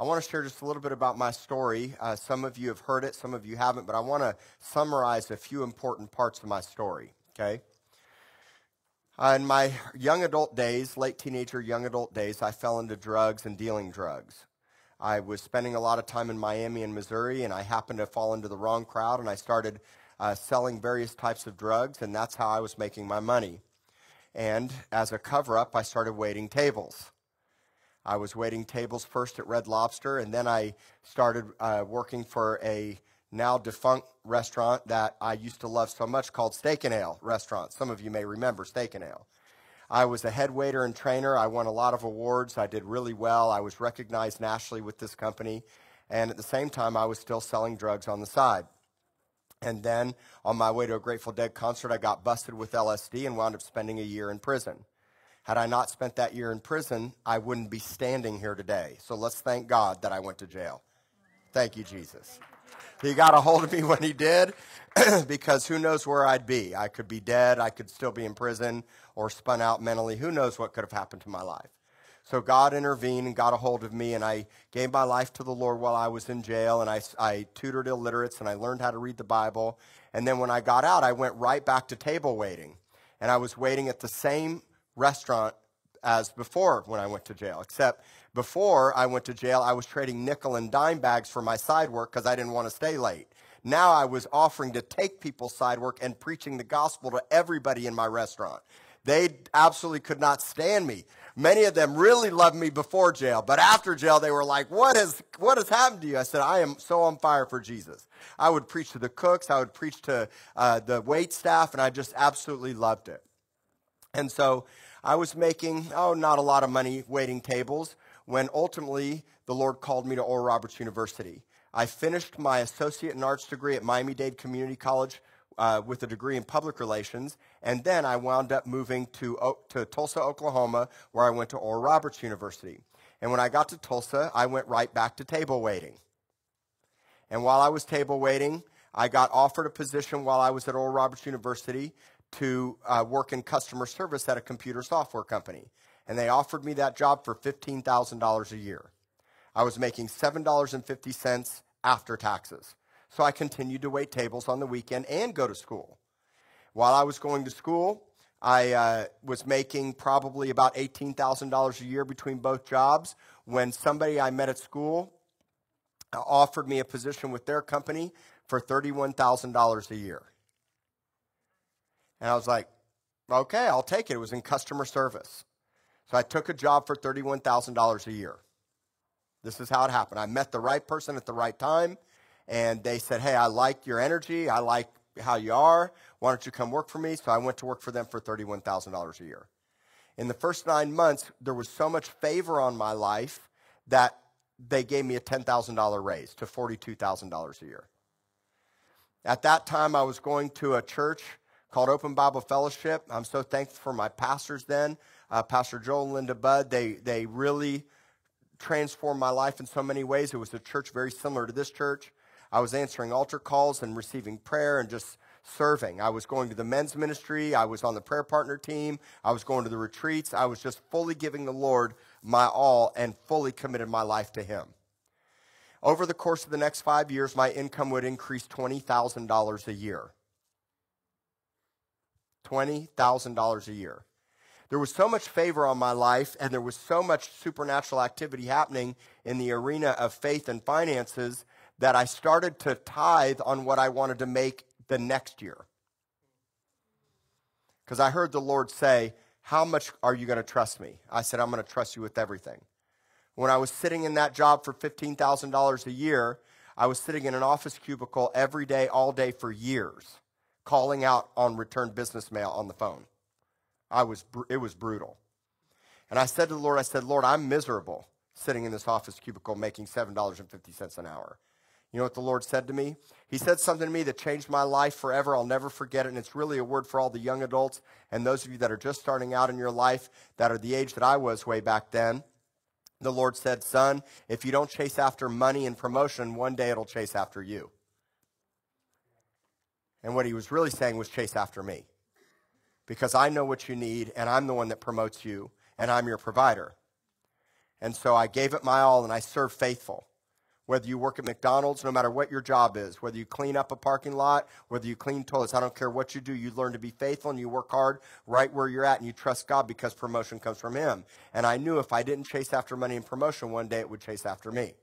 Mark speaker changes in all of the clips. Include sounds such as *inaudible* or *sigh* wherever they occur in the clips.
Speaker 1: I want to share just a little bit about my story. Uh, some of you have heard it, some of you haven't, but I want to summarize a few important parts of my story, okay? Uh, in my young adult days, late teenager, young adult days, I fell into drugs and dealing drugs. I was spending a lot of time in Miami and Missouri, and I happened to fall into the wrong crowd, and I started uh, selling various types of drugs, and that's how I was making my money. And as a cover up, I started waiting tables. I was waiting tables first at Red Lobster, and then I started uh, working for a now defunct restaurant that I used to love so much called Steak and Ale Restaurant. Some of you may remember Steak and Ale. I was a head waiter and trainer. I won a lot of awards. I did really well. I was recognized nationally with this company. And at the same time, I was still selling drugs on the side. And then on my way to a Grateful Dead concert, I got busted with LSD and wound up spending a year in prison. Had I not spent that year in prison, I wouldn't be standing here today. So let's thank God that I went to jail. Thank you, Jesus. He got a hold of me *laughs* when he did, *clears throat* because who knows where I'd be? I could be dead, I could still be in prison, or spun out mentally. Who knows what could have happened to my life? So God intervened and got a hold of me, and I gave my life to the Lord while I was in jail, and I, I tutored illiterates, and I learned how to read the Bible. And then when I got out, I went right back to table waiting. And I was waiting at the same restaurant as before when I went to jail, except before I went to jail, I was trading nickel and dime bags for my side work because I didn't want to stay late. Now I was offering to take people's side work and preaching the gospel to everybody in my restaurant. They absolutely could not stand me. Many of them really loved me before jail, but after jail, they were like, what has, what has happened to you? I said, I am so on fire for Jesus. I would preach to the cooks, I would preach to uh, the wait staff, and I just absolutely loved it. And so I was making, oh, not a lot of money waiting tables when ultimately the Lord called me to Oral Roberts University. I finished my associate in arts degree at Miami Dade Community College uh, with a degree in public relations, and then I wound up moving to, to Tulsa, Oklahoma, where I went to Oral Roberts University. And when I got to Tulsa, I went right back to table waiting. And while I was table waiting, I got offered a position while I was at Oral Roberts University to uh, work in customer service at a computer software company. And they offered me that job for $15,000 a year. I was making $7.50 after taxes. So I continued to wait tables on the weekend and go to school. While I was going to school, I uh, was making probably about $18,000 a year between both jobs when somebody I met at school offered me a position with their company for $31,000 a year. And I was like, okay, I'll take it. It was in customer service. So I took a job for $31,000 a year. This is how it happened. I met the right person at the right time, and they said, hey, I like your energy. I like how you are. Why don't you come work for me? So I went to work for them for $31,000 a year. In the first nine months, there was so much favor on my life that they gave me a $10,000 raise to $42,000 a year. At that time, I was going to a church called Open Bible Fellowship. I'm so thankful for my pastors then, uh, Pastor Joel and Linda Budd. They, they really transformed my life in so many ways. It was a church very similar to this church. I was answering altar calls and receiving prayer and just serving. I was going to the men's ministry. I was on the prayer partner team. I was going to the retreats. I was just fully giving the Lord my all and fully committed my life to Him. Over the course of the next five years, my income would increase $20,000 a year. $20,000 a year. There was so much favor on my life, and there was so much supernatural activity happening in the arena of faith and finances that I started to tithe on what I wanted to make the next year. Because I heard the Lord say, How much are you going to trust me? I said, I'm going to trust you with everything. When I was sitting in that job for $15,000 a year, I was sitting in an office cubicle every day, all day for years calling out on returned business mail on the phone. I was, it was brutal. And I said to the Lord, I said, Lord, I'm miserable sitting in this office cubicle making $7.50 an hour. You know what the Lord said to me? He said something to me that changed my life forever. I'll never forget it. And it's really a word for all the young adults and those of you that are just starting out in your life that are the age that I was way back then. The Lord said, Son, if you don't chase after money and promotion, one day it'll chase after you. And what he was really saying was chase after me. Because I know what you need, and I'm the one that promotes you, and I'm your provider. And so I gave it my all and I served faithful. Whether you work at McDonald's, no matter what your job is, whether you clean up a parking lot, whether you clean toilets, I don't care what you do, you learn to be faithful and you work hard right where you're at and you trust God because promotion comes from Him. And I knew if I didn't chase after money and promotion, one day it would chase after me.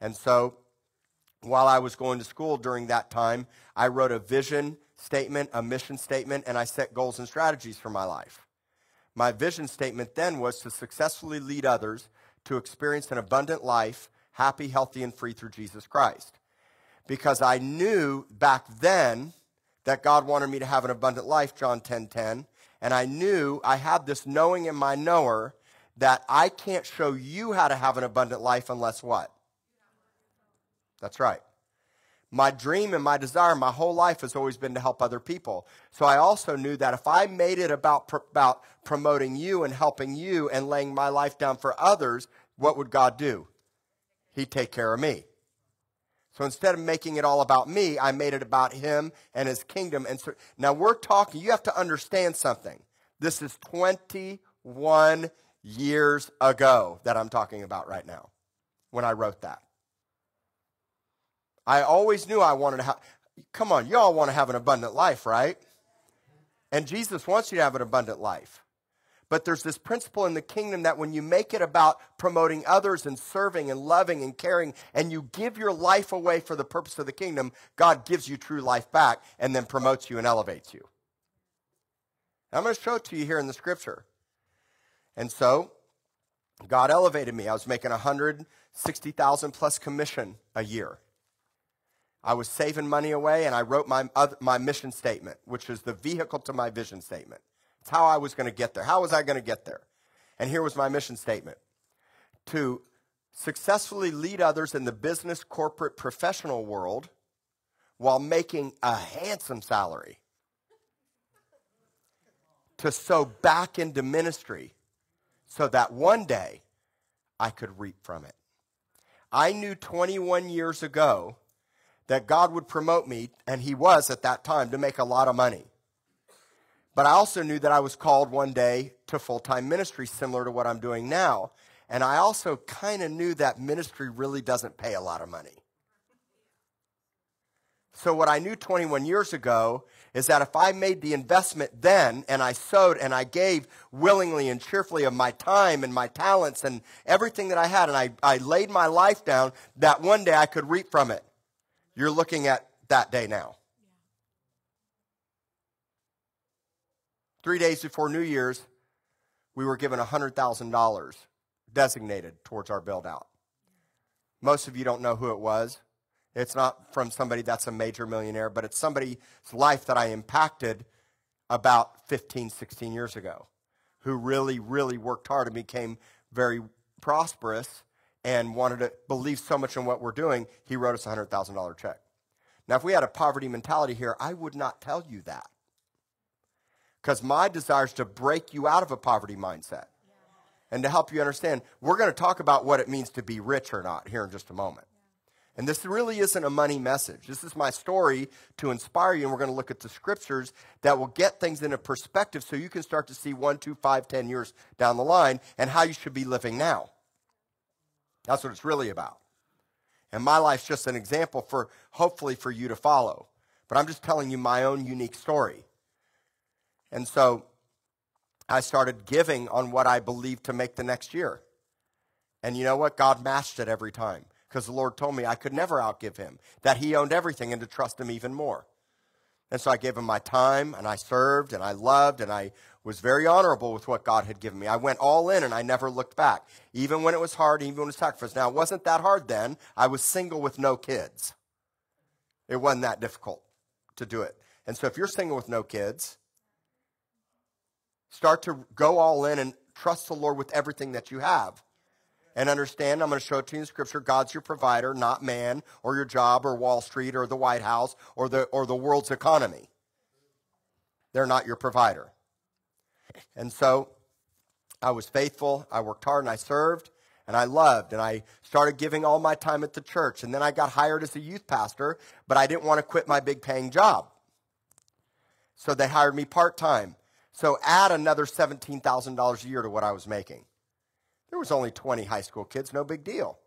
Speaker 1: And so while I was going to school during that time, I wrote a vision statement, a mission statement, and I set goals and strategies for my life. My vision statement then was to successfully lead others to experience an abundant life, happy, healthy, and free through Jesus Christ. Because I knew back then that God wanted me to have an abundant life, John 10 10. And I knew I had this knowing in my knower that I can't show you how to have an abundant life unless what? That's right. My dream and my desire my whole life has always been to help other people. So I also knew that if I made it about, about promoting you and helping you and laying my life down for others, what would God do? He'd take care of me. So instead of making it all about me, I made it about him and his kingdom. And so now we're talking, you have to understand something. This is 21 years ago that I'm talking about right now when I wrote that. I always knew I wanted to have, come on, y'all want to have an abundant life, right? And Jesus wants you to have an abundant life. But there's this principle in the kingdom that when you make it about promoting others and serving and loving and caring, and you give your life away for the purpose of the kingdom, God gives you true life back and then promotes you and elevates you. I'm going to show it to you here in the scripture. And so, God elevated me. I was making 160,000 plus commission a year. I was saving money away and I wrote my, my mission statement, which is the vehicle to my vision statement. It's how I was going to get there. How was I going to get there? And here was my mission statement to successfully lead others in the business, corporate, professional world while making a handsome salary. To sow back into ministry so that one day I could reap from it. I knew 21 years ago that God would promote me, and He was at that time, to make a lot of money. But I also knew that I was called one day to full time ministry, similar to what I'm doing now. And I also kind of knew that ministry really doesn't pay a lot of money. So, what I knew 21 years ago is that if I made the investment then and I sowed and I gave willingly and cheerfully of my time and my talents and everything that I had, and I, I laid my life down, that one day I could reap from it. You're looking at that day now. Three days before New Year's, we were given $100,000 designated towards our build out. Most of you don't know who it was. It's not from somebody that's a major millionaire, but it's somebody's life that I impacted about 15, 16 years ago who really, really worked hard and became very prosperous and wanted to believe so much in what we're doing, he wrote us a $100,000 check. Now, if we had a poverty mentality here, I would not tell you that. Because my desire is to break you out of a poverty mindset and to help you understand. We're going to talk about what it means to be rich or not here in just a moment. And this really isn't a money message. This is my story to inspire you, and we're going to look at the scriptures that will get things into perspective so you can start to see one, two, five, ten years down the line and how you should be living now. That's what it's really about. And my life's just an example for hopefully for you to follow. But I'm just telling you my own unique story. And so I started giving on what I believed to make the next year. And you know what? God matched it every time because the Lord told me I could never outgive him, that he owned everything and to trust him even more. And so I gave him my time and I served and I loved and I was very honorable with what God had given me. I went all in and I never looked back, even when it was hard, even when it was sacrifice. Now, it wasn't that hard then. I was single with no kids. It wasn't that difficult to do it. And so if you're single with no kids, start to go all in and trust the Lord with everything that you have. And understand, I'm going to show it to you in Scripture. God's your provider, not man, or your job, or Wall Street, or the White House, or the, or the world's economy. They're not your provider. And so I was faithful, I worked hard, and I served, and I loved, and I started giving all my time at the church. And then I got hired as a youth pastor, but I didn't want to quit my big paying job. So they hired me part time. So add another $17,000 a year to what I was making. There was only 20 high school kids, no big deal.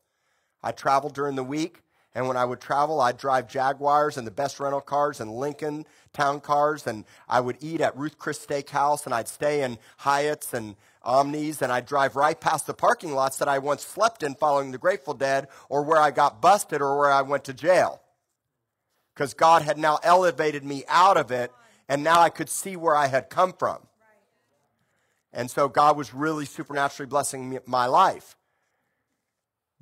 Speaker 1: I traveled during the week, and when I would travel, I'd drive Jaguars and the best rental cars and Lincoln town cars, and I would eat at Ruth Chris Steakhouse, and I'd stay in Hyatt's and Omnis, and I'd drive right past the parking lots that I once slept in following the Grateful Dead, or where I got busted, or where I went to jail. Because God had now elevated me out of it, and now I could see where I had come from. And so God was really supernaturally blessing my life.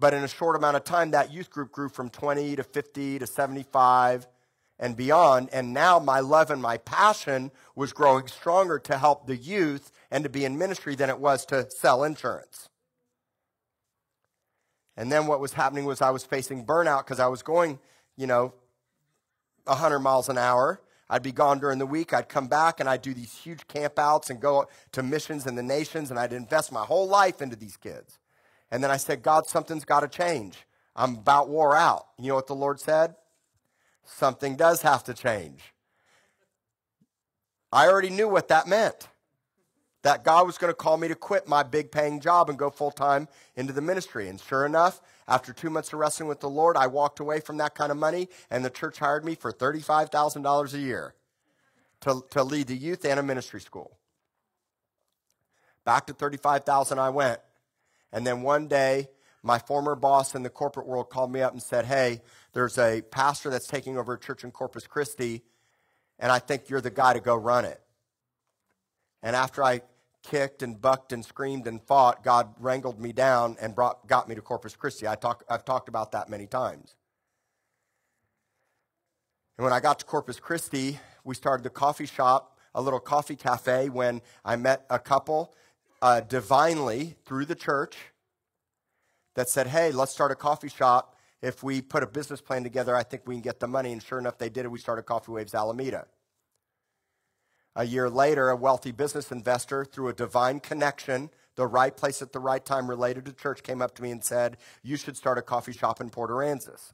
Speaker 1: But in a short amount of time, that youth group grew from 20 to 50 to 75 and beyond. And now my love and my passion was growing stronger to help the youth and to be in ministry than it was to sell insurance. And then what was happening was I was facing burnout because I was going, you know, 100 miles an hour I'd be gone during the week. I'd come back and I'd do these huge campouts and go to missions in the nations, and I'd invest my whole life into these kids. And then I said, God, something's got to change. I'm about wore out. You know what the Lord said? Something does have to change. I already knew what that meant. That God was going to call me to quit my big paying job and go full time into the ministry. And sure enough, after two months of wrestling with the Lord, I walked away from that kind of money, and the church hired me for $35,000 a year to, to lead the youth and a ministry school. Back to 35,000 I went. And then one day, my former boss in the corporate world called me up and said, Hey, there's a pastor that's taking over a church in Corpus Christi, and I think you're the guy to go run it. And after I kicked and bucked and screamed and fought, God wrangled me down and brought, got me to Corpus Christi. I talk, I've talked about that many times. And when I got to Corpus Christi, we started the coffee shop, a little coffee cafe, when I met a couple uh, divinely through the church that said, Hey, let's start a coffee shop. If we put a business plan together, I think we can get the money. And sure enough, they did it. We started Coffee Waves Alameda. A year later, a wealthy business investor, through a divine connection, the right place at the right time related to church, came up to me and said, You should start a coffee shop in Port Aransas.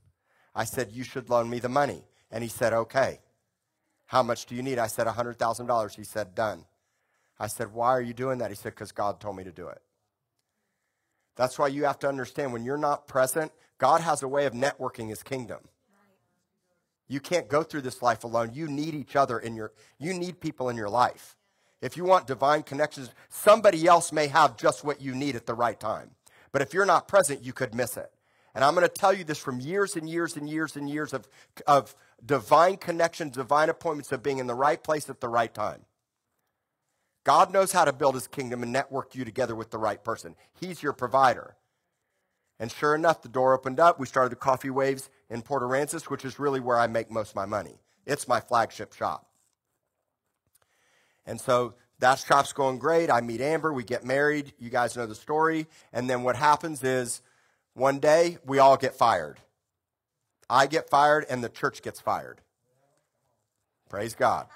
Speaker 1: I said, You should loan me the money. And he said, Okay. How much do you need? I said, $100,000. He said, Done. I said, Why are you doing that? He said, Because God told me to do it. That's why you have to understand when you're not present, God has a way of networking his kingdom. You can't go through this life alone. You need each other in your you need people in your life. If you want divine connections, somebody else may have just what you need at the right time. But if you're not present, you could miss it. And I'm going to tell you this from years and years and years and years of, of divine connections, divine appointments of being in the right place at the right time. God knows how to build his kingdom and network you together with the right person. He's your provider. And sure enough, the door opened up. We started the Coffee Waves in Port Aransas, which is really where I make most of my money. It's my flagship shop. And so that shop's going great. I meet Amber. We get married. You guys know the story. And then what happens is one day we all get fired. I get fired and the church gets fired. Praise God.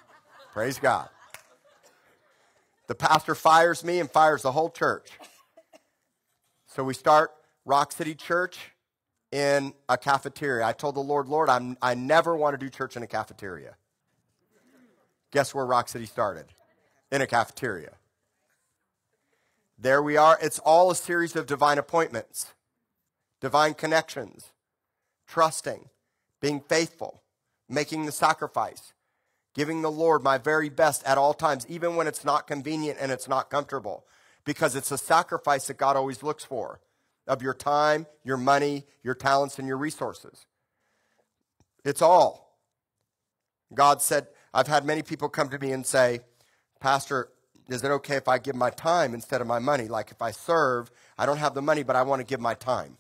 Speaker 1: Praise God. The pastor fires me and fires the whole church. So we start Rock City Church in a cafeteria. I told the Lord, Lord, I'm, I never want to do church in a cafeteria. Guess where Rock City started? In a cafeteria. There we are. It's all a series of divine appointments, divine connections, trusting, being faithful, making the sacrifice, giving the Lord my very best at all times, even when it's not convenient and it's not comfortable, because it's a sacrifice that God always looks for of your time, your money, your talents, and your resources. It's all. God said, I've had many people come to me and say, Pastor, is it okay if I give my time instead of my money? Like if I serve, I don't have the money, but I want to give my time.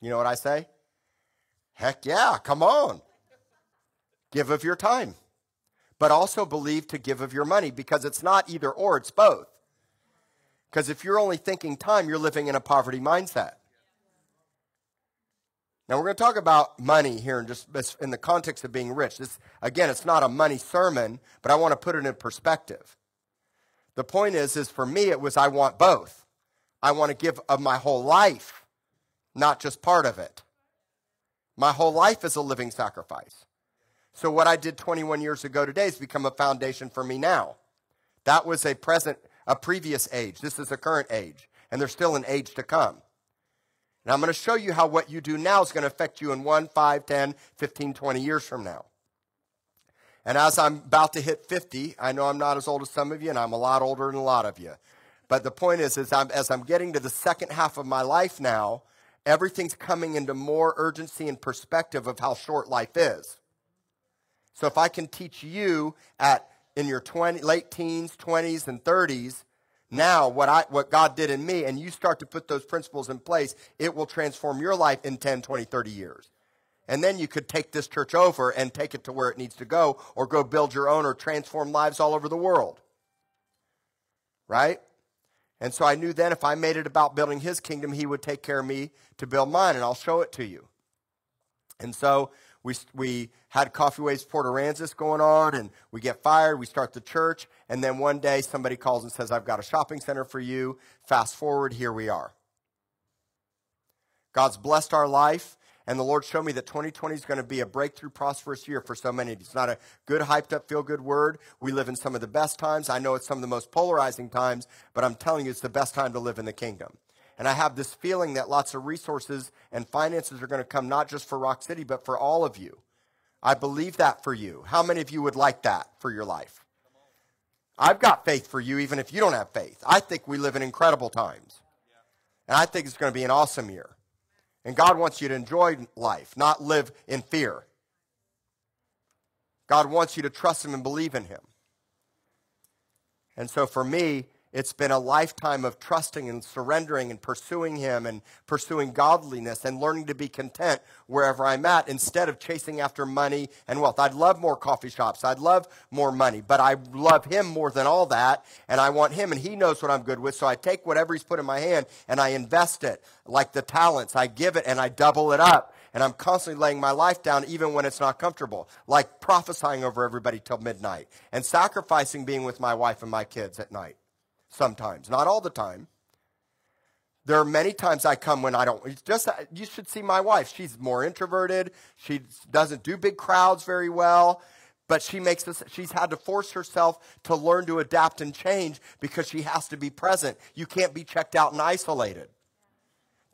Speaker 1: You know what I say? Heck yeah, come on. Give of your time. But also believe to give of your money because it's not either or, it's both. Because if you're only thinking time, you're living in a poverty mindset. Now we're going to talk about money here and just in the context of being rich. This again, it's not a money sermon, but I want to put it in perspective. The point is, is for me, it was I want both. I want to give of my whole life, not just part of it. My whole life is a living sacrifice. So what I did 21 years ago today has become a foundation for me now. That was a present a previous age. This is a current age. and there's still an age to come. And I'm going to show you how what you do now is going to affect you in 1, 5, 10, 15, 20 years from now. And as I'm about to hit 50, I know I'm not as old as some of you, and I'm a lot older than a lot of you. But the point is, is I'm, as I'm getting to the second half of my life now, everything's coming into more urgency and perspective of how short life is. So if I can teach you at in your 20, late teens, 20s, and 30s now what I what God did in me and you start to put those principles in place, it will transform your life in 10, 20, 30 years. And then you could take this church over and take it to where it needs to go or go build your own or transform lives all over the world. Right? And so I knew then if I made it about building his kingdom, he would take care of me to build mine, and I'll show it to you. And so we, we had Coffee Waves Port Aransas going on, and we get fired. We start the church, and then one day somebody calls and says, I've got a shopping center for you. Fast forward, here we are. God's blessed our life, and the Lord showed me that 2020 is going to be a breakthrough, prosperous year for so many. It's not a good, hyped up, feel good word. We live in some of the best times. I know it's some of the most polarizing times, but I'm telling you, it's the best time to live in the kingdom. And I have this feeling that lots of resources and finances are going to come not just for Rock City, but for all of you. I believe that for you. How many of you would like that for your life? I've got faith for you, even if you don't have faith. I think we live in incredible times. And I think it's going to be an awesome year. And God wants you to enjoy life, not live in fear. God wants you to trust Him and believe in Him. And so for me, it's been a lifetime of trusting and surrendering and pursuing Him and pursuing godliness and learning to be content wherever I'm at instead of chasing after money and wealth. I'd love more coffee shops. I'd love more money, but I love Him more than all that. And I want Him, and He knows what I'm good with. So I take whatever He's put in my hand and I invest it like the talents. I give it and I double it up. And I'm constantly laying my life down even when it's not comfortable, like prophesying over everybody till midnight and sacrificing being with my wife and my kids at night sometimes, not all the time. There are many times I come when I don't. Just you should see my wife. She's more introverted. She doesn't do big crowds very well, but she makes this. She's had to force herself to learn to adapt and change because she has to be present. You can't be checked out and isolated.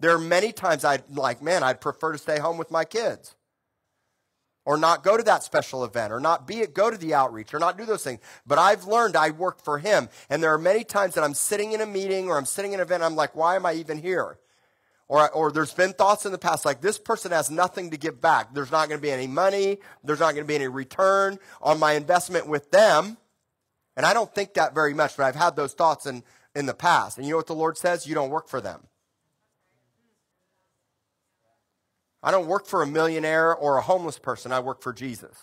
Speaker 1: There are many times I'd like, man, I'd prefer to stay home with my kids or not go to that special event or not be it go to the outreach or not do those things. But i've learned i work for him and there are many times that i'm sitting in a meeting or i'm sitting in an event i'm like why am i even here? Or, or there's been thoughts in the past like this person has nothing to give back. There's not going to be any money. There's not going to be any return on my investment with them. And i don't think that very much but i've had those thoughts in, in the past. And you know what the lord says? You don't work for them I don't work for a millionaire or a homeless person. I work for Jesus.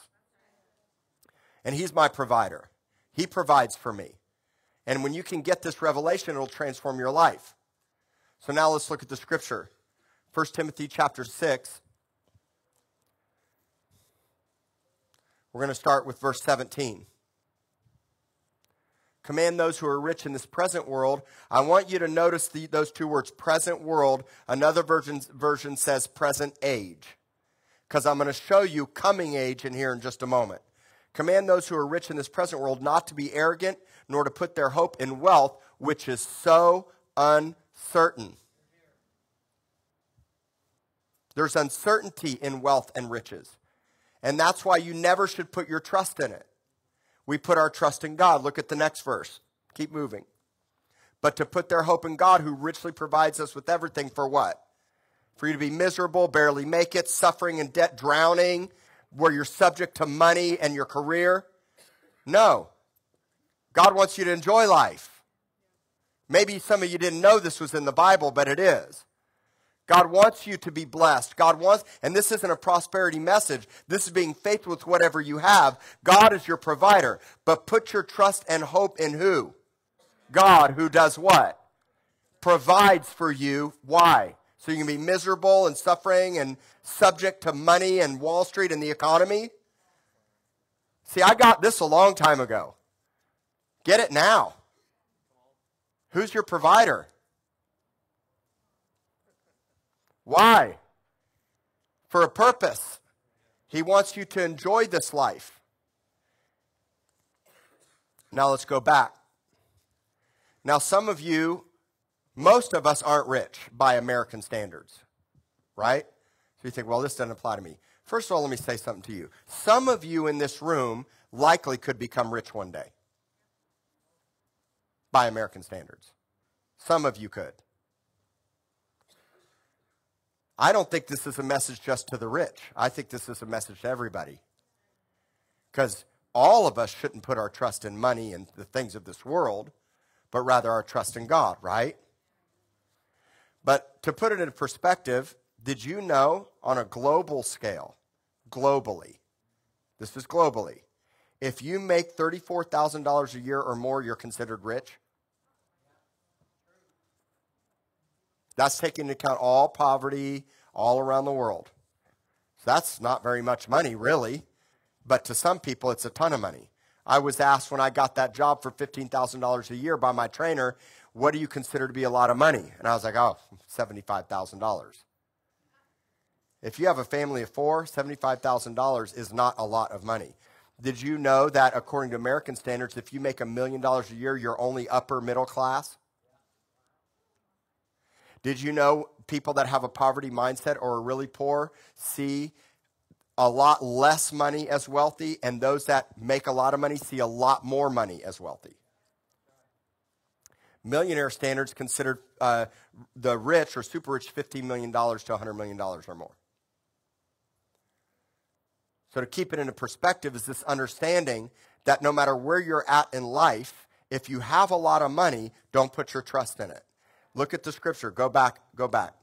Speaker 1: And He's my provider. He provides for me. And when you can get this revelation, it'll transform your life. So now let's look at the scripture. 1 Timothy chapter 6. We're going to start with verse 17 command those who are rich in this present world. I want you to notice the, those two words, present world. Another version, version says present age, because I'm going to show you coming age in here in just a moment. Command those who are rich in this present world not to be arrogant, nor to put their hope in wealth, which is so uncertain. There's uncertainty in wealth and riches. And that's why you never should put your trust in it. We put our trust in God. Look at the next verse. Keep moving. But to put their hope in God, who richly provides us with everything for what? For you to be miserable, barely make it, suffering in debt, drowning, where you're subject to money and your career? No. God wants you to enjoy life. Maybe some of you didn't know this was in the Bible, but it is. God wants you to be blessed. God wants, and this isn't a prosperity message. This is being faithful with whatever you have. God is your provider. But put your trust and hope in who? God, who does what? Provides for you. Why? So you can be miserable and suffering and subject to money and Wall Street and the economy? See, I got this a long time ago. Get it now. Who's your provider? Why? For a purpose. He wants you to enjoy this life. Now let's go back. Now, some of you most of us aren't rich by American standards, right? So you think, well, this doesn't apply to me. First of all, let me say something to you. Some of you in this room likely could become rich one day by American standards. Some of you could. I don't think this is a message just to the rich. I think this is a message to everybody. Because all of us shouldn't put our trust in money and the things of this world, but rather our trust in God, right? But to put it in perspective, did you know on a global scale, globally, this is globally, if you make $34,000 a year or more, you're considered rich? That's taking into account all poverty all around the world. That's not very much money, really. But to some people, it's a ton of money. I was asked when I got that job for $15,000 a year by my trainer, what do you consider to be a lot of money? And I was like, oh, $75,000. If you have a family of four, $75,000 is not a lot of money. Did you know that according to American standards, if you make a million dollars a year, you're only upper middle class? Did you know people that have a poverty mindset or are really poor see a lot less money as wealthy, and those that make a lot of money see a lot more money as wealthy? Millionaire standards considered uh, the rich or super rich $15 million to $100 million or more. So, to keep it into perspective, is this understanding that no matter where you're at in life, if you have a lot of money, don't put your trust in it. Look at the scripture. Go back, go back.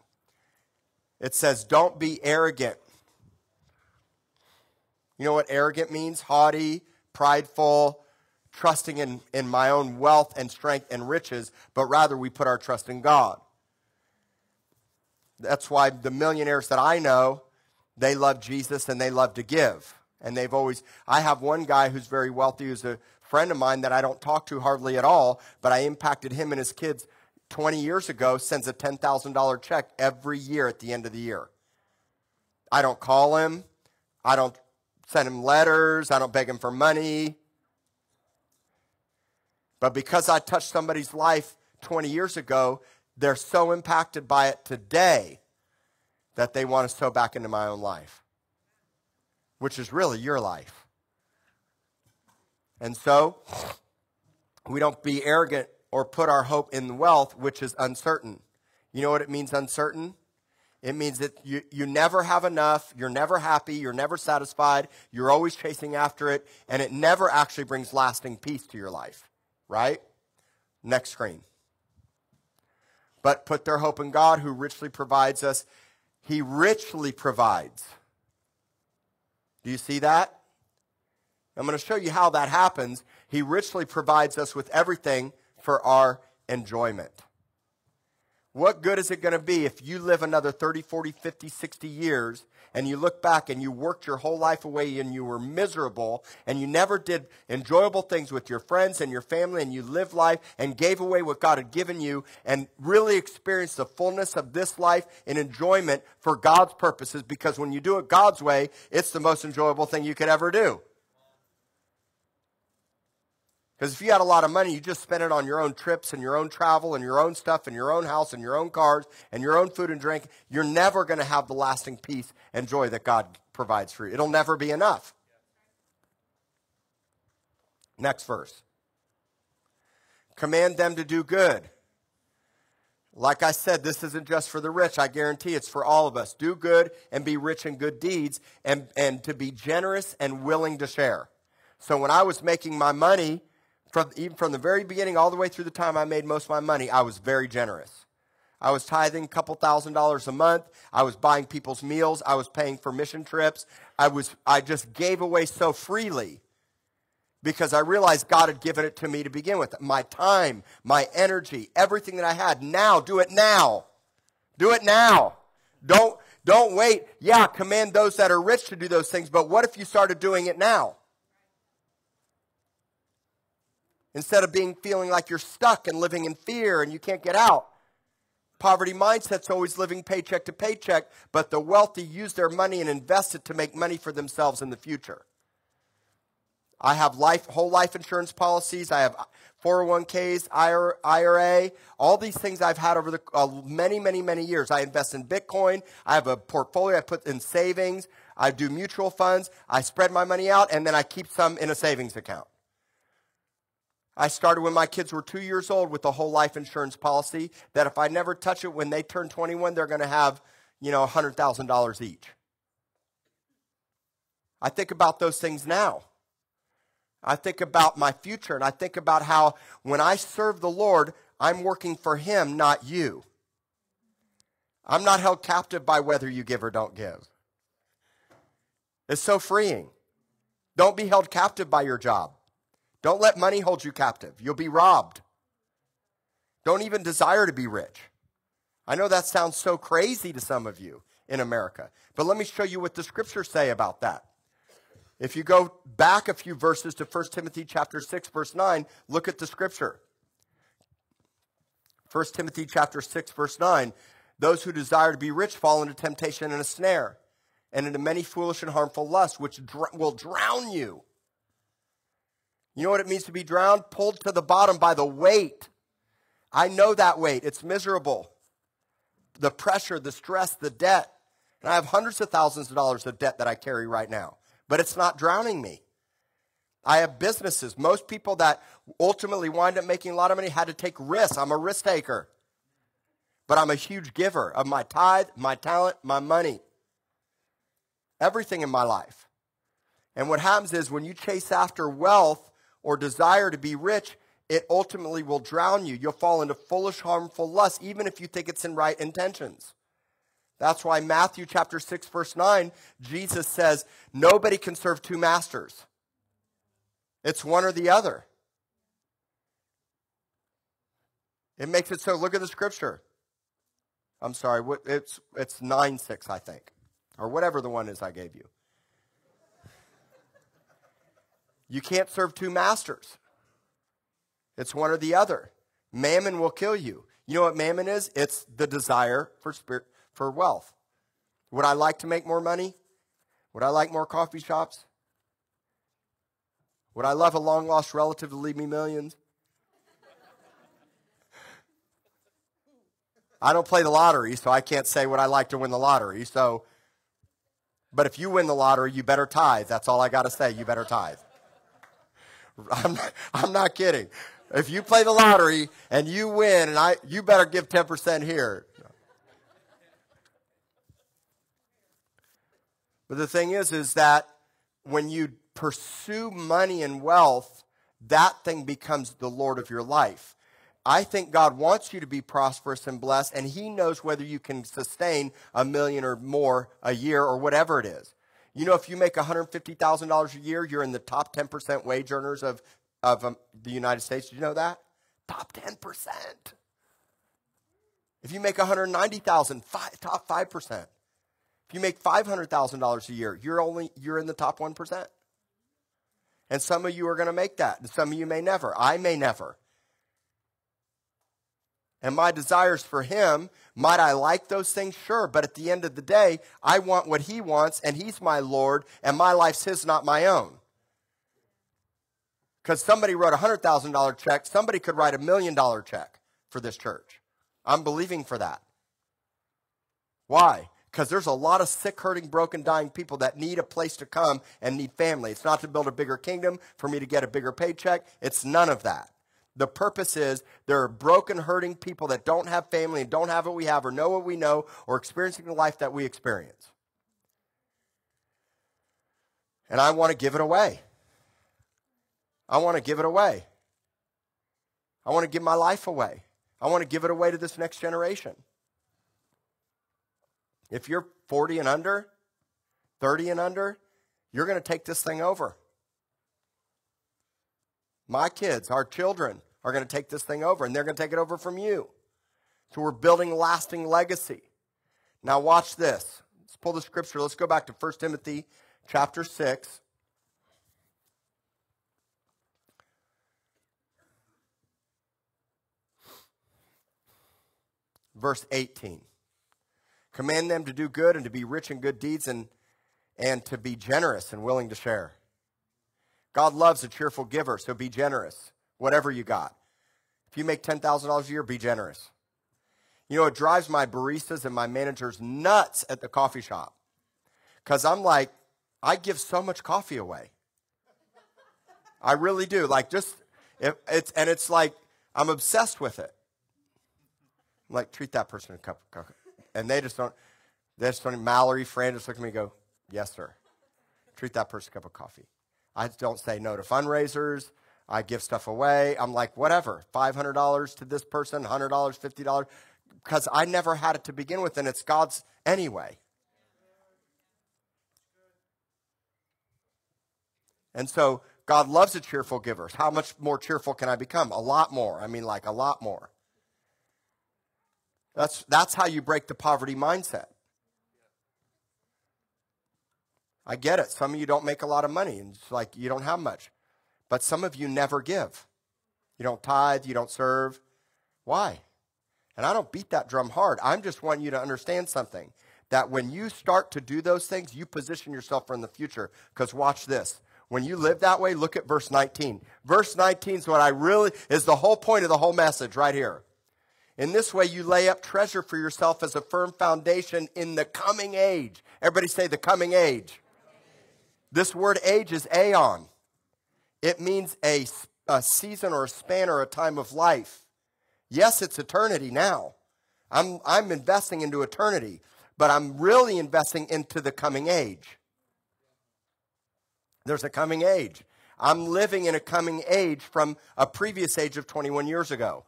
Speaker 1: It says, Don't be arrogant. You know what arrogant means? Haughty, prideful, trusting in, in my own wealth and strength and riches, but rather we put our trust in God. That's why the millionaires that I know, they love Jesus and they love to give. And they've always, I have one guy who's very wealthy, who's a friend of mine that I don't talk to hardly at all, but I impacted him and his kids 20 years ago sends a $10,000 check every year at the end of the year. I don't call him. I don't send him letters. I don't beg him for money. But because I touched somebody's life 20 years ago, they're so impacted by it today that they want to sow back into my own life, which is really your life. And so, we don't be arrogant or put our hope in wealth, which is uncertain. You know what it means, uncertain? It means that you, you never have enough, you're never happy, you're never satisfied, you're always chasing after it, and it never actually brings lasting peace to your life, right? Next screen. But put their hope in God who richly provides us. He richly provides. Do you see that? I'm going to show you how that happens. He richly provides us with everything for our enjoyment. What good is it going to be if you live another 30, 40, 50, 60 years and you look back and you worked your whole life away and you were miserable and you never did enjoyable things with your friends and your family and you lived life and gave away what God had given you and really experienced the fullness of this life in enjoyment for God's purposes because when you do it God's way, it's the most enjoyable thing you could ever do. Because if you had a lot of money, you just spend it on your own trips and your own travel and your own stuff and your own house and your own cars and your own food and drink. You're never going to have the lasting peace and joy that God provides for you. It'll never be enough. Next verse. Command them to do good. Like I said, this isn't just for the rich. I guarantee it's for all of us. Do good and be rich in good deeds and, and to be generous and willing to share. So when I was making my money, from, even from the very beginning all the way through the time I made most of my money, I was very generous. I was tithing a couple thousand dollars a month. I was buying people's meals. I was paying for mission trips. I was I just gave away so freely because I realized God had given it to me to begin with. My time, my energy, everything that I had. Now, do it now. Do it now. Don't don't wait. Yeah, command those that are rich to do those things, but what if you started doing it now? Instead of being feeling like you're stuck and living in fear and you can't get out. Poverty mindset's always living paycheck to paycheck, but the wealthy use their money and invest it to make money for themselves in the future. I have life, whole life insurance policies. I have 401ks, IRA, all these things I've had over the uh, many, many, many years. I invest in Bitcoin. I have a portfolio I put in savings. I do mutual funds. I spread my money out and then I keep some in a savings account. I started when my kids were two years old with a whole life insurance policy that if I never touch it when they turn 21, they're going to have, you know, $100,000 each. I think about those things now. I think about my future and I think about how when I serve the Lord, I'm working for Him, not you. I'm not held captive by whether you give or don't give. It's so freeing. Don't be held captive by your job. Don't let money hold you captive. You'll be robbed. Don't even desire to be rich. I know that sounds so crazy to some of you in America, but let me show you what the scriptures say about that. If you go back a few verses to 1 Timothy chapter 6 verse 9, look at the scripture. 1 Timothy chapter 6 verse 9, those who desire to be rich fall into temptation and a snare and into many foolish and harmful lusts which dr- will drown you. You know what it means to be drowned? Pulled to the bottom by the weight. I know that weight. It's miserable. The pressure, the stress, the debt. And I have hundreds of thousands of dollars of debt that I carry right now but it's not drowning me. I have businesses. Most people that ultimately wind up making a lot of money had to take risks. I'm a risk taker. But I'm a huge giver of my tithe, my talent, my money, everything in my life. And what happens is when you chase after wealth or desire to be rich, it ultimately will drown you. You'll fall into foolish, harmful lust, even if you think it's in right intentions. That's why Matthew chapter 6 verse 9, Jesus says, nobody can serve two masters. It's one or the other. It makes it so look at the scripture. I'm sorry, it's it's 9 6 I think. Or whatever the one is I gave you. You can't serve two masters. It's one or the other. Mammon will kill you. You know what mammon is? It's the desire for spirit for wealth. Would I like to make more money? Would I like more coffee shops? Would I love a long lost relative to leave me millions? I don't play the lottery, so I can't say what I like to win the lottery. So, but if you win the lottery, you better tithe. That's all I got to say. You better tithe. *laughs* I'm not, I'm not kidding. If you play the lottery and you win, and I, you better give 10% here. But the thing is, is that when you pursue money and wealth, that thing becomes the Lord of your life. I think God wants you to be prosperous and blessed, and He knows whether you can sustain a million or more a year or whatever it is. You know, if you make $150,000 a year, you're in the top 10% wage earners of, of um, the United States. Did you know that? Top 10%. If you make $190,000, top 5%. If you make $500,000 a year, you're only you're in the top 1%. And some of you are going to make that, and some of you may never. I may never. And my desires for him, might I like those things? Sure. But at the end of the day, I want what he wants, and he's my Lord, and my life's his, not my own. Because somebody wrote a $100,000 check, somebody could write a million dollar check for this church. I'm believing for that. Why? because there's a lot of sick, hurting, broken, dying people that need a place to come and need family. It's not to build a bigger kingdom, for me to get a bigger paycheck. It's none of that. The purpose is there are broken, hurting people that don't have family and don't have what we have or know what we know or experiencing the life that we experience. And I want to give it away. I want to give it away. I want to give my life away. I want to give it away to this next generation. If you're 40 and under, 30 and under, you're going to take this thing over. My kids, our children, are going to take this thing over, and they're going to take it over from you. So we're building lasting legacy. Now, watch this. Let's pull the scripture. Let's go back to 1 Timothy chapter 6. Verse 18. Command them to do good and to be rich in good deeds and, and to be generous and willing to share. God loves a cheerful giver, so be generous, whatever you got. If you make $10,000 a year, be generous. You know, it drives my baristas and my managers nuts at the coffee shop because I'm like, I give so much coffee away. I really do. Like, just, if it's, and it's like, I'm obsessed with it. I'm like, treat that person a cup of coffee. And they just don't, they just don't, Mallory, Fran just look at me and go, yes, sir. Treat that person a cup of coffee. I don't say no to fundraisers. I give stuff away. I'm like, whatever, $500 to this person, $100, $50, because I never had it to begin with, and it's God's anyway. And so God loves a cheerful giver. How much more cheerful can I become? A lot more. I mean, like a lot more. That's, that's how you break the poverty mindset. I get it. Some of you don't make a lot of money, and it's like you don't have much. But some of you never give. You don't tithe, you don't serve. Why? And I don't beat that drum hard. I'm just wanting you to understand something that when you start to do those things, you position yourself for in the future. Because watch this. When you live that way, look at verse 19. Verse 19 is what I really is the whole point of the whole message right here. In this way, you lay up treasure for yourself as a firm foundation in the coming age. Everybody say the coming age. This word age is aeon. It means a, a season or a span or a time of life. Yes, it's eternity now. I'm, I'm investing into eternity, but I'm really investing into the coming age. There's a coming age. I'm living in a coming age from a previous age of 21 years ago.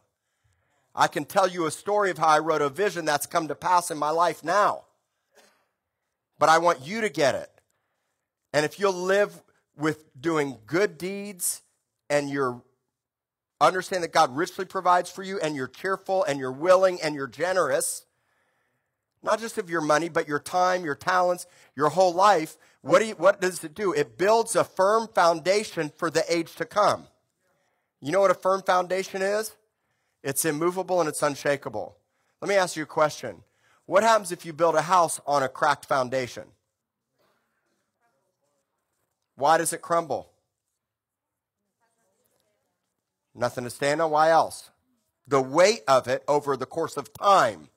Speaker 1: I can tell you a story of how I wrote a vision that's come to pass in my life now. But I want you to get it. And if you'll live with doing good deeds and you're understand that God richly provides for you and you're cheerful and you're willing and you're generous, not just of your money, but your time, your talents, your whole life, what, do you, what does it do? It builds a firm foundation for the age to come. You know what a firm foundation is? It's immovable and it's unshakable. Let me ask you a question. What happens if you build a house on a cracked foundation? Why does it crumble? Nothing to stand on. Why else? The weight of it over the course of time.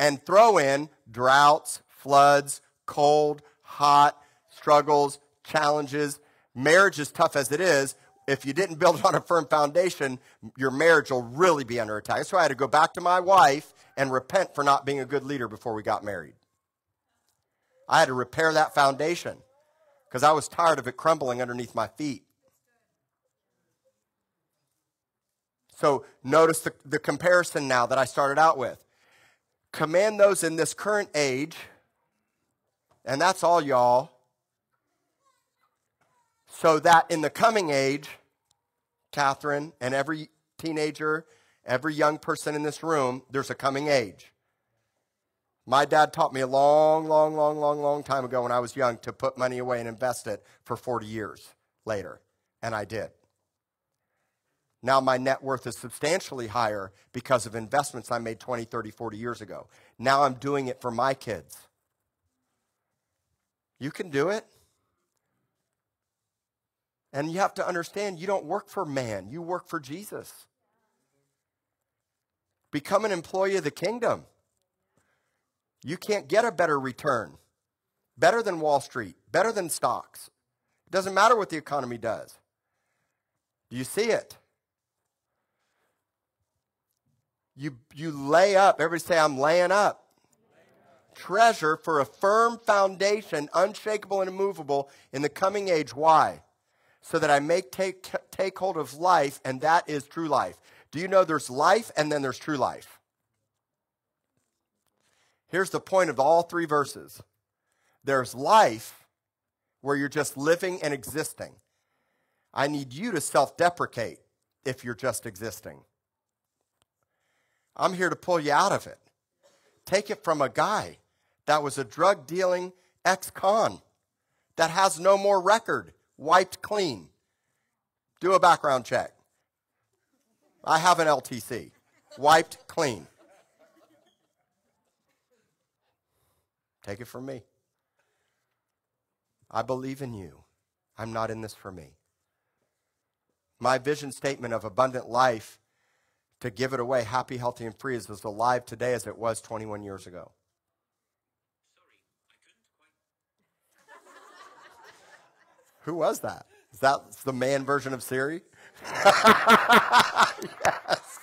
Speaker 1: And throw in droughts, floods, cold, hot, struggles, challenges. Marriage is tough as it is. If you didn't build it *laughs* on a firm foundation, your marriage will really be under attack. That's why I had to go back to my wife and repent for not being a good leader before we got married. I had to repair that foundation because I was tired of it crumbling underneath my feet. So notice the, the comparison now that I started out with. Command those in this current age, and that's all y'all, so that in the coming age, Catherine and every teenager, every young person in this room, there's a coming age. My dad taught me a long, long, long, long, long time ago when I was young to put money away and invest it for 40 years later. And I did. Now my net worth is substantially higher because of investments I made 20, 30, 40 years ago. Now I'm doing it for my kids. You can do it. And you have to understand you don't work for man, you work for Jesus. Become an employee of the kingdom. You can't get a better return, better than Wall Street, better than stocks. It doesn't matter what the economy does. Do you see it? You, you lay up, everybody say, I'm laying up. Treasure for a firm foundation, unshakable and immovable in the coming age. Why? So that I may take, take hold of life, and that is true life. Do you know there's life and then there's true life? Here's the point of all three verses there's life where you're just living and existing. I need you to self deprecate if you're just existing. I'm here to pull you out of it. Take it from a guy that was a drug dealing ex con that has no more record, wiped clean. Do a background check. I have an LTC, wiped clean. Take it from me. I believe in you. I'm not in this for me. My vision statement of abundant life to give it away, happy, healthy, and free, is as alive today as it was 21 years ago. Who was that? Is that the man version of Siri? *laughs* *laughs* yes.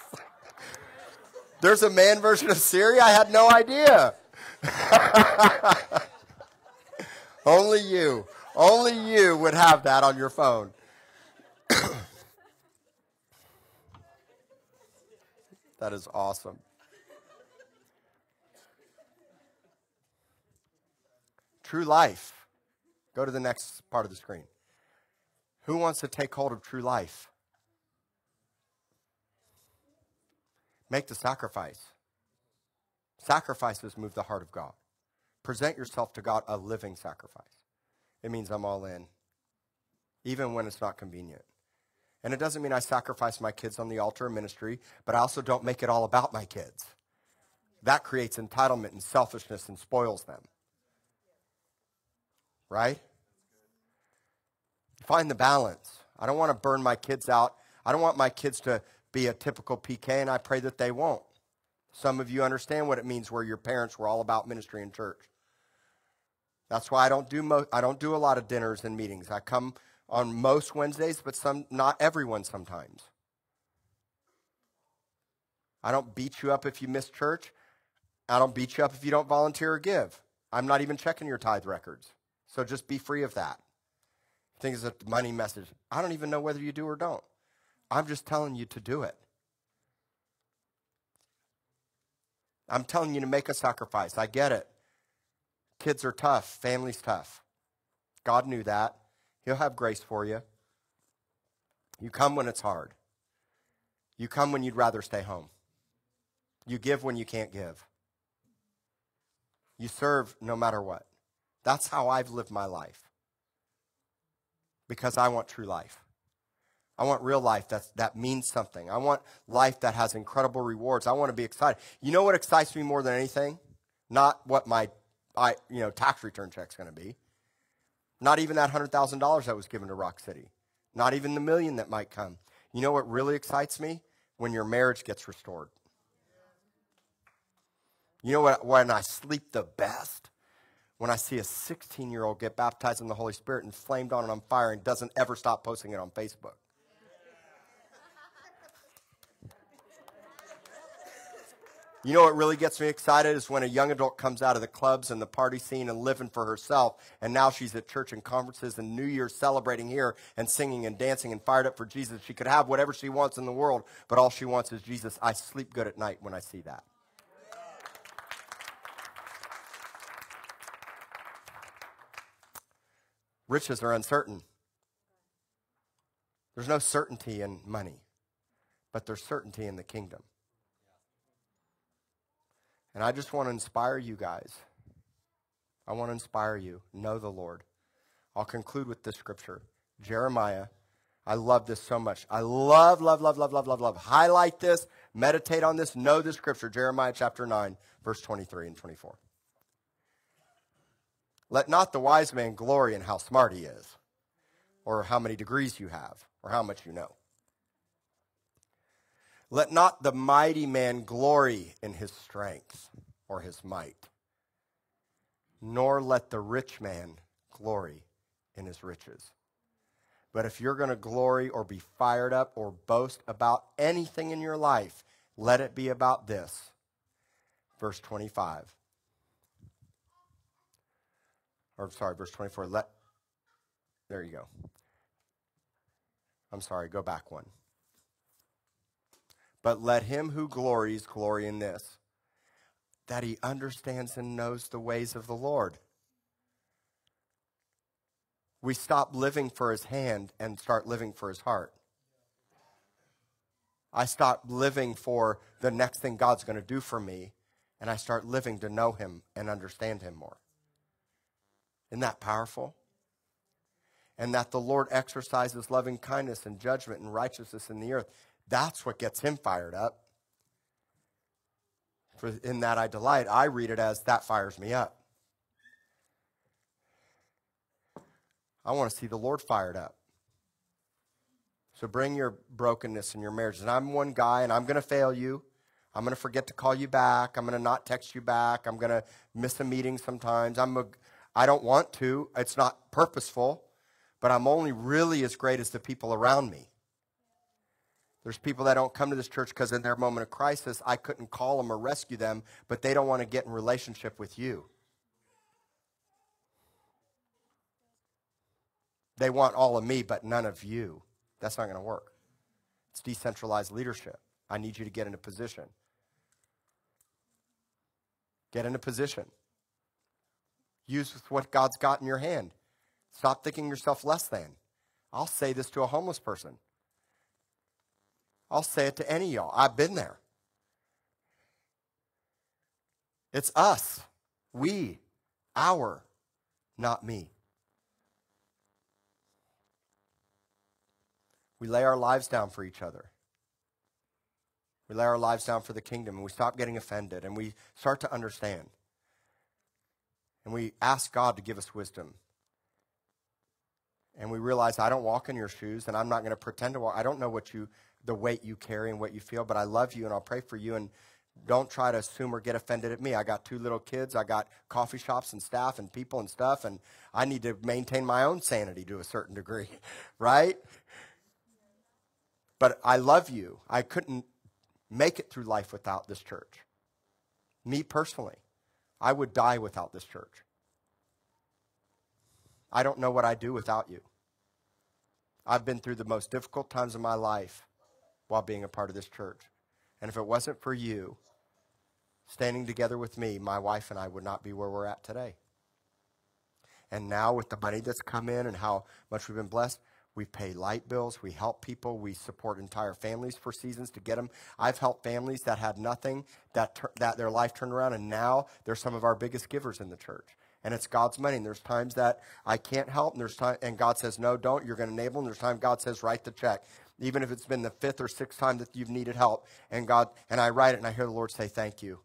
Speaker 1: There's a man version of Siri? I had no idea. *laughs* Only you. Only you would have that on your phone. *coughs* that is awesome. True life. Go to the next part of the screen. Who wants to take hold of true life? Make the sacrifice. Sacrifices move the heart of God. Present yourself to God a living sacrifice. It means I'm all in, even when it's not convenient. And it doesn't mean I sacrifice my kids on the altar of ministry, but I also don't make it all about my kids. That creates entitlement and selfishness and spoils them. Right? Find the balance. I don't want to burn my kids out. I don't want my kids to be a typical PK, and I pray that they won't. Some of you understand what it means where your parents were all about ministry and church. That's why I don't do mo- I don't do a lot of dinners and meetings. I come on most Wednesdays, but some not everyone sometimes. I don't beat you up if you miss church. I don't beat you up if you don't volunteer or give. I'm not even checking your tithe records. So just be free of that. I think it's a money message. I don't even know whether you do or don't. I'm just telling you to do it. I'm telling you to make a sacrifice. I get it. Kids are tough, family's tough. God knew that. He'll have grace for you. You come when it's hard. You come when you'd rather stay home. You give when you can't give. You serve no matter what. That's how I've lived my life. Because I want true life. I want real life that, that means something. I want life that has incredible rewards. I want to be excited. You know what excites me more than anything? Not what my I, you know, tax return check's going to be. Not even that $100,000 that was given to Rock City. Not even the million that might come. You know what really excites me? When your marriage gets restored. You know what, when I sleep the best? When I see a 16 year old get baptized in the Holy Spirit and flamed on and on fire and doesn't ever stop posting it on Facebook. You know what really gets me excited is when a young adult comes out of the clubs and the party scene and living for herself, and now she's at church and conferences and New Year's celebrating here and singing and dancing and fired up for Jesus. She could have whatever she wants in the world, but all she wants is Jesus. I sleep good at night when I see that. Riches are uncertain. There's no certainty in money, but there's certainty in the kingdom. And I just want to inspire you guys. I want to inspire you. Know the Lord. I'll conclude with this scripture Jeremiah. I love this so much. I love, love, love, love, love, love, love. Highlight this, meditate on this, know this scripture. Jeremiah chapter 9, verse 23 and 24. Let not the wise man glory in how smart he is, or how many degrees you have, or how much you know. Let not the mighty man glory in his strength or his might, nor let the rich man glory in his riches. But if you're going to glory or be fired up or boast about anything in your life, let it be about this. Verse 25. Or sorry, verse 24. Let There you go. I'm sorry, go back one. But let him who glories glory in this that he understands and knows the ways of the Lord. We stop living for his hand and start living for his heart. I stop living for the next thing God's going to do for me, and I start living to know him and understand him more. Isn't that powerful? And that the Lord exercises loving kindness and judgment and righteousness in the earth. That's what gets him fired up. For in that I delight, I read it as that fires me up. I want to see the Lord fired up. So bring your brokenness in your marriage. And I'm one guy, and I'm going to fail you. I'm going to forget to call you back. I'm going to not text you back. I'm going to miss a meeting sometimes. I'm a, I don't want to. It's not purposeful, but I'm only really as great as the people around me. There's people that don't come to this church because in their moment of crisis, I couldn't call them or rescue them, but they don't want to get in relationship with you. They want all of me, but none of you. That's not going to work. It's decentralized leadership. I need you to get in a position. Get in a position. Use what God's got in your hand. Stop thinking yourself less than. I'll say this to a homeless person. I'll say it to any of y'all. I've been there. It's us, we, our, not me. We lay our lives down for each other. We lay our lives down for the kingdom and we stop getting offended and we start to understand. And we ask God to give us wisdom. And we realize I don't walk in your shoes and I'm not going to pretend to walk. I don't know what you, the weight you carry and what you feel, but I love you and I'll pray for you. And don't try to assume or get offended at me. I got two little kids. I got coffee shops and staff and people and stuff. And I need to maintain my own sanity to a certain degree, *laughs* right? But I love you. I couldn't make it through life without this church. Me personally. I would die without this church. I don't know what I'd do without you. I've been through the most difficult times of my life while being a part of this church. And if it wasn't for you standing together with me, my wife and I would not be where we're at today. And now, with the money that's come in and how much we've been blessed, we pay light bills. We help people. We support entire families for seasons to get them. I've helped families that had nothing, that, that their life turned around, and now they're some of our biggest givers in the church. And it's God's money. And there's times that I can't help, and there's time, and God says, "No, don't. You're going to enable." And there's time God says, "Write the check," even if it's been the fifth or sixth time that you've needed help. And God, and I write it, and I hear the Lord say, "Thank you."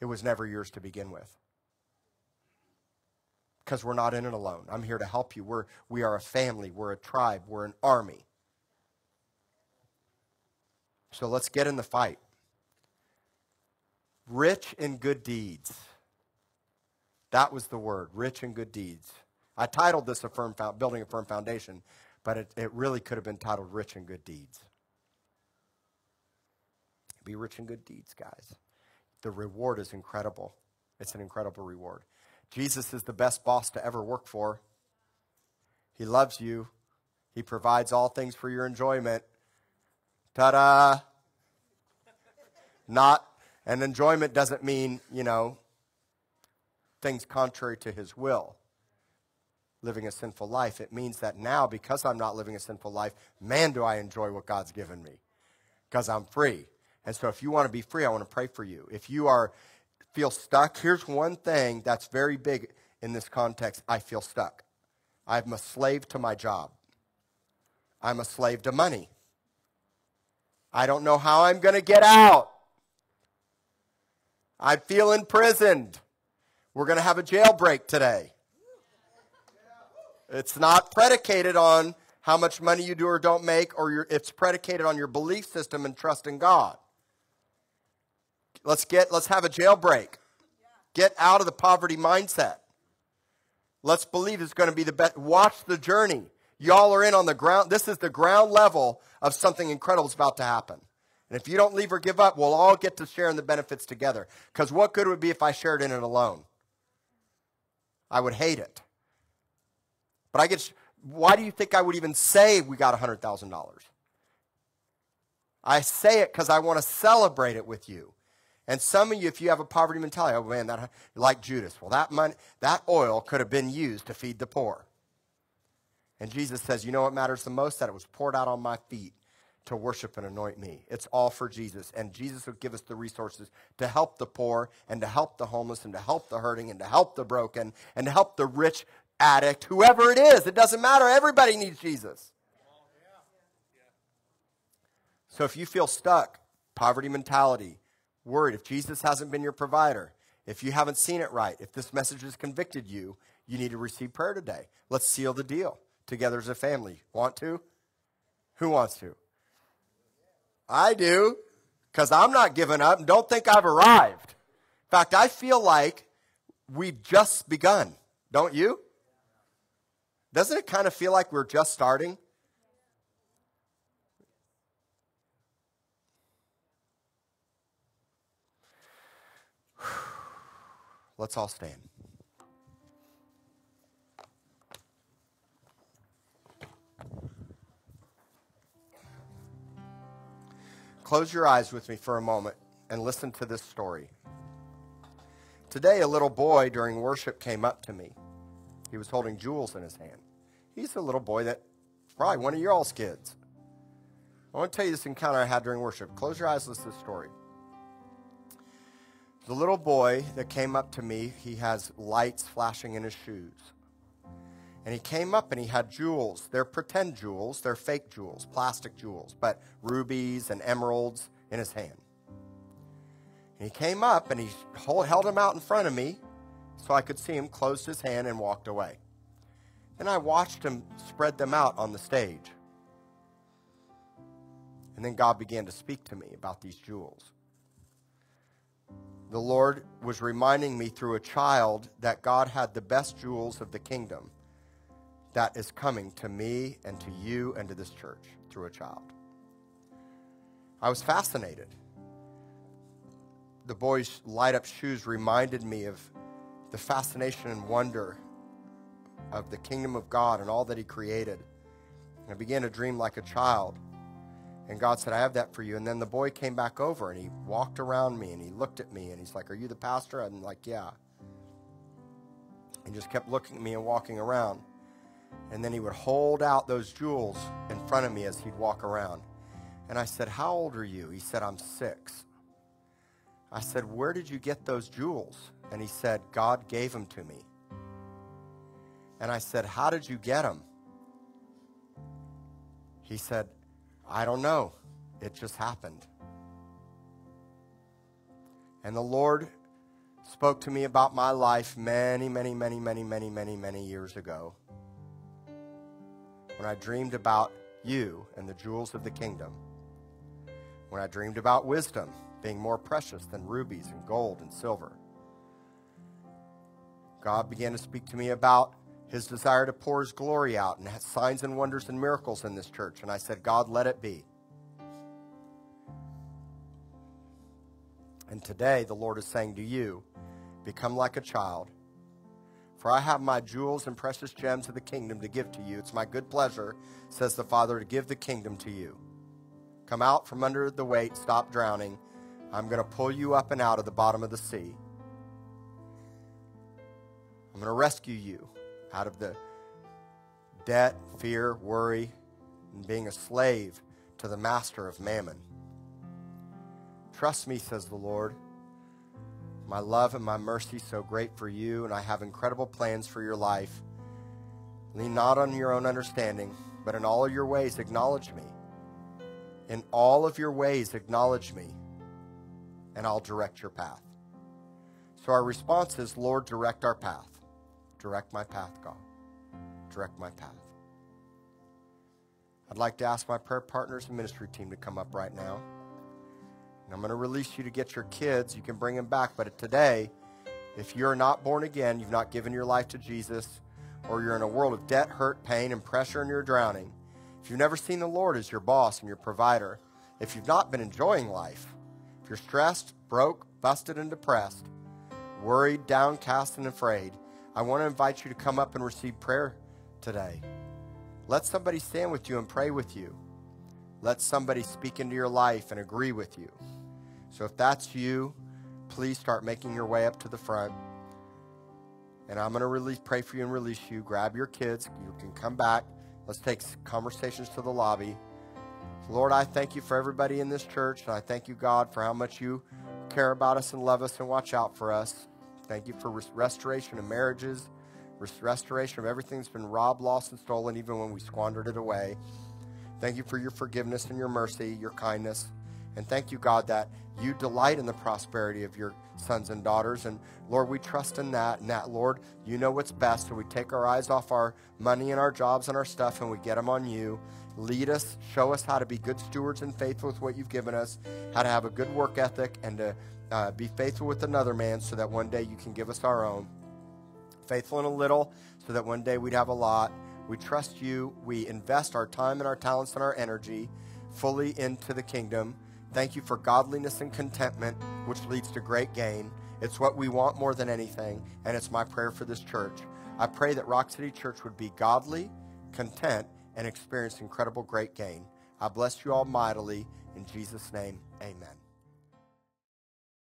Speaker 1: It was never yours to begin with because we're not in it alone. I'm here to help you. We're, we are a family, we're a tribe, we're an army. So let's get in the fight. Rich in good deeds. That was the word, rich in good deeds. I titled this a firm building a firm foundation, but it, it really could have been titled rich in good deeds. Be rich in good deeds, guys. The reward is incredible. It's an incredible reward. Jesus is the best boss to ever work for. He loves you. He provides all things for your enjoyment. Ta da! Not, and enjoyment doesn't mean, you know, things contrary to his will, living a sinful life. It means that now, because I'm not living a sinful life, man, do I enjoy what God's given me because I'm free. And so, if you want to be free, I want to pray for you. If you are feel stuck, here's one thing that's very big in this context I feel stuck. I'm a slave to my job, I'm a slave to money. I don't know how I'm going to get out. I feel imprisoned. We're going to have a jailbreak today. It's not predicated on how much money you do or don't make, or it's predicated on your belief system and trust in God. Let's get let's have a jailbreak. Get out of the poverty mindset. Let's believe it's going to be the best. Watch the journey. Y'all are in on the ground. This is the ground level of something incredible is about to happen. And if you don't leave or give up, we'll all get to share in the benefits together. Because what good would it be if I shared in it alone? I would hate it. But I get, why do you think I would even say we got $100,000? I say it because I want to celebrate it with you. And some of you, if you have a poverty mentality, oh man, that like Judas. Well, that money, that oil could have been used to feed the poor. And Jesus says, you know what matters the most? That it was poured out on my feet to worship and anoint me. It's all for Jesus. And Jesus will give us the resources to help the poor and to help the homeless and to help the hurting and to help the broken and to help the rich addict, whoever it is. It doesn't matter. Everybody needs Jesus. So if you feel stuck, poverty mentality, worried, if Jesus hasn't been your provider, if you haven't seen it right, if this message has convicted you, you need to receive prayer today. Let's seal the deal together as a family. Want to? Who wants to? I do, because I'm not giving up and don't think I've arrived. In fact, I feel like we've just begun, don't you? Doesn't it kind of feel like we're just starting? *sighs* Let's all stand. Close your eyes with me for a moment and listen to this story. Today, a little boy during worship came up to me. He was holding jewels in his hand. He's a little boy that probably one of your all's kids. I want to tell you this encounter I had during worship. Close your eyes, listen to this story. The little boy that came up to me, he has lights flashing in his shoes. And he came up and he had jewels. They're pretend jewels, they're fake jewels, plastic jewels, but rubies and emeralds in his hand. And he came up and he held them out in front of me so I could see him, closed his hand, and walked away. And I watched him spread them out on the stage. And then God began to speak to me about these jewels. The Lord was reminding me through a child that God had the best jewels of the kingdom that is coming to me and to you and to this church through a child. I was fascinated. The boy's light up shoes reminded me of the fascination and wonder of the kingdom of God and all that He created. And I began to dream like a child. And God said, I have that for you. And then the boy came back over and he walked around me and he looked at me and he's like, Are you the pastor? And I'm like, Yeah. And just kept looking at me and walking around. And then he would hold out those jewels in front of me as he'd walk around. And I said, How old are you? He said, I'm six. I said, Where did you get those jewels? And he said, God gave them to me. And I said, How did you get them? He said, I don't know. It just happened. And the Lord spoke to me about my life many, many, many, many, many, many, many years ago when I dreamed about you and the jewels of the kingdom, when I dreamed about wisdom being more precious than rubies and gold and silver. God began to speak to me about his desire to pour his glory out and have signs and wonders and miracles in this church. And I said, God, let it be. And today, the Lord is saying to you, become like a child for I have my jewels and precious gems of the kingdom to give to you. It's my good pleasure, says the Father, to give the kingdom to you. Come out from under the weight, stop drowning. I'm going to pull you up and out of the bottom of the sea. I'm going to rescue you out of the debt, fear, worry, and being a slave to the master of mammon. Trust me, says the Lord my love and my mercy so great for you, and I have incredible plans for your life. Lean not on your own understanding, but in all of your ways acknowledge me. In all of your ways acknowledge me, and I'll direct your path. So our response is, Lord, direct our path. Direct my path, God. Direct my path. I'd like to ask my prayer partners and ministry team to come up right now. I'm going to release you to get your kids. You can bring them back. But today, if you're not born again, you've not given your life to Jesus, or you're in a world of debt, hurt, pain, and pressure, and you're drowning, if you've never seen the Lord as your boss and your provider, if you've not been enjoying life, if you're stressed, broke, busted, and depressed, worried, downcast, and afraid, I want to invite you to come up and receive prayer today. Let somebody stand with you and pray with you. Let somebody speak into your life and agree with you. So if that's you, please start making your way up to the front. And I'm going to release, pray for you and release you. Grab your kids. You can come back. Let's take conversations to the lobby. Lord, I thank you for everybody in this church. And I thank you, God, for how much you care about us and love us and watch out for us. Thank you for restoration of marriages, restoration of everything that's been robbed, lost, and stolen, even when we squandered it away. Thank you for your forgiveness and your mercy, your kindness. And thank you, God, that you delight in the prosperity of your sons and daughters. And Lord, we trust in that. And that, Lord, you know what's best. So we take our eyes off our money and our jobs and our stuff and we get them on you. Lead us, show us how to be good stewards and faithful with what you've given us, how to have a good work ethic, and to uh, be faithful with another man so that one day you can give us our own. Faithful in a little so that one day we'd have a lot. We trust you. We invest our time and our talents and our energy fully into the kingdom. Thank you for godliness and contentment, which leads to great gain. It's what we want more than anything, and it's my prayer for this church. I pray that Rock City Church would be godly, content, and experience incredible great gain. I bless you all mightily. In Jesus' name, amen.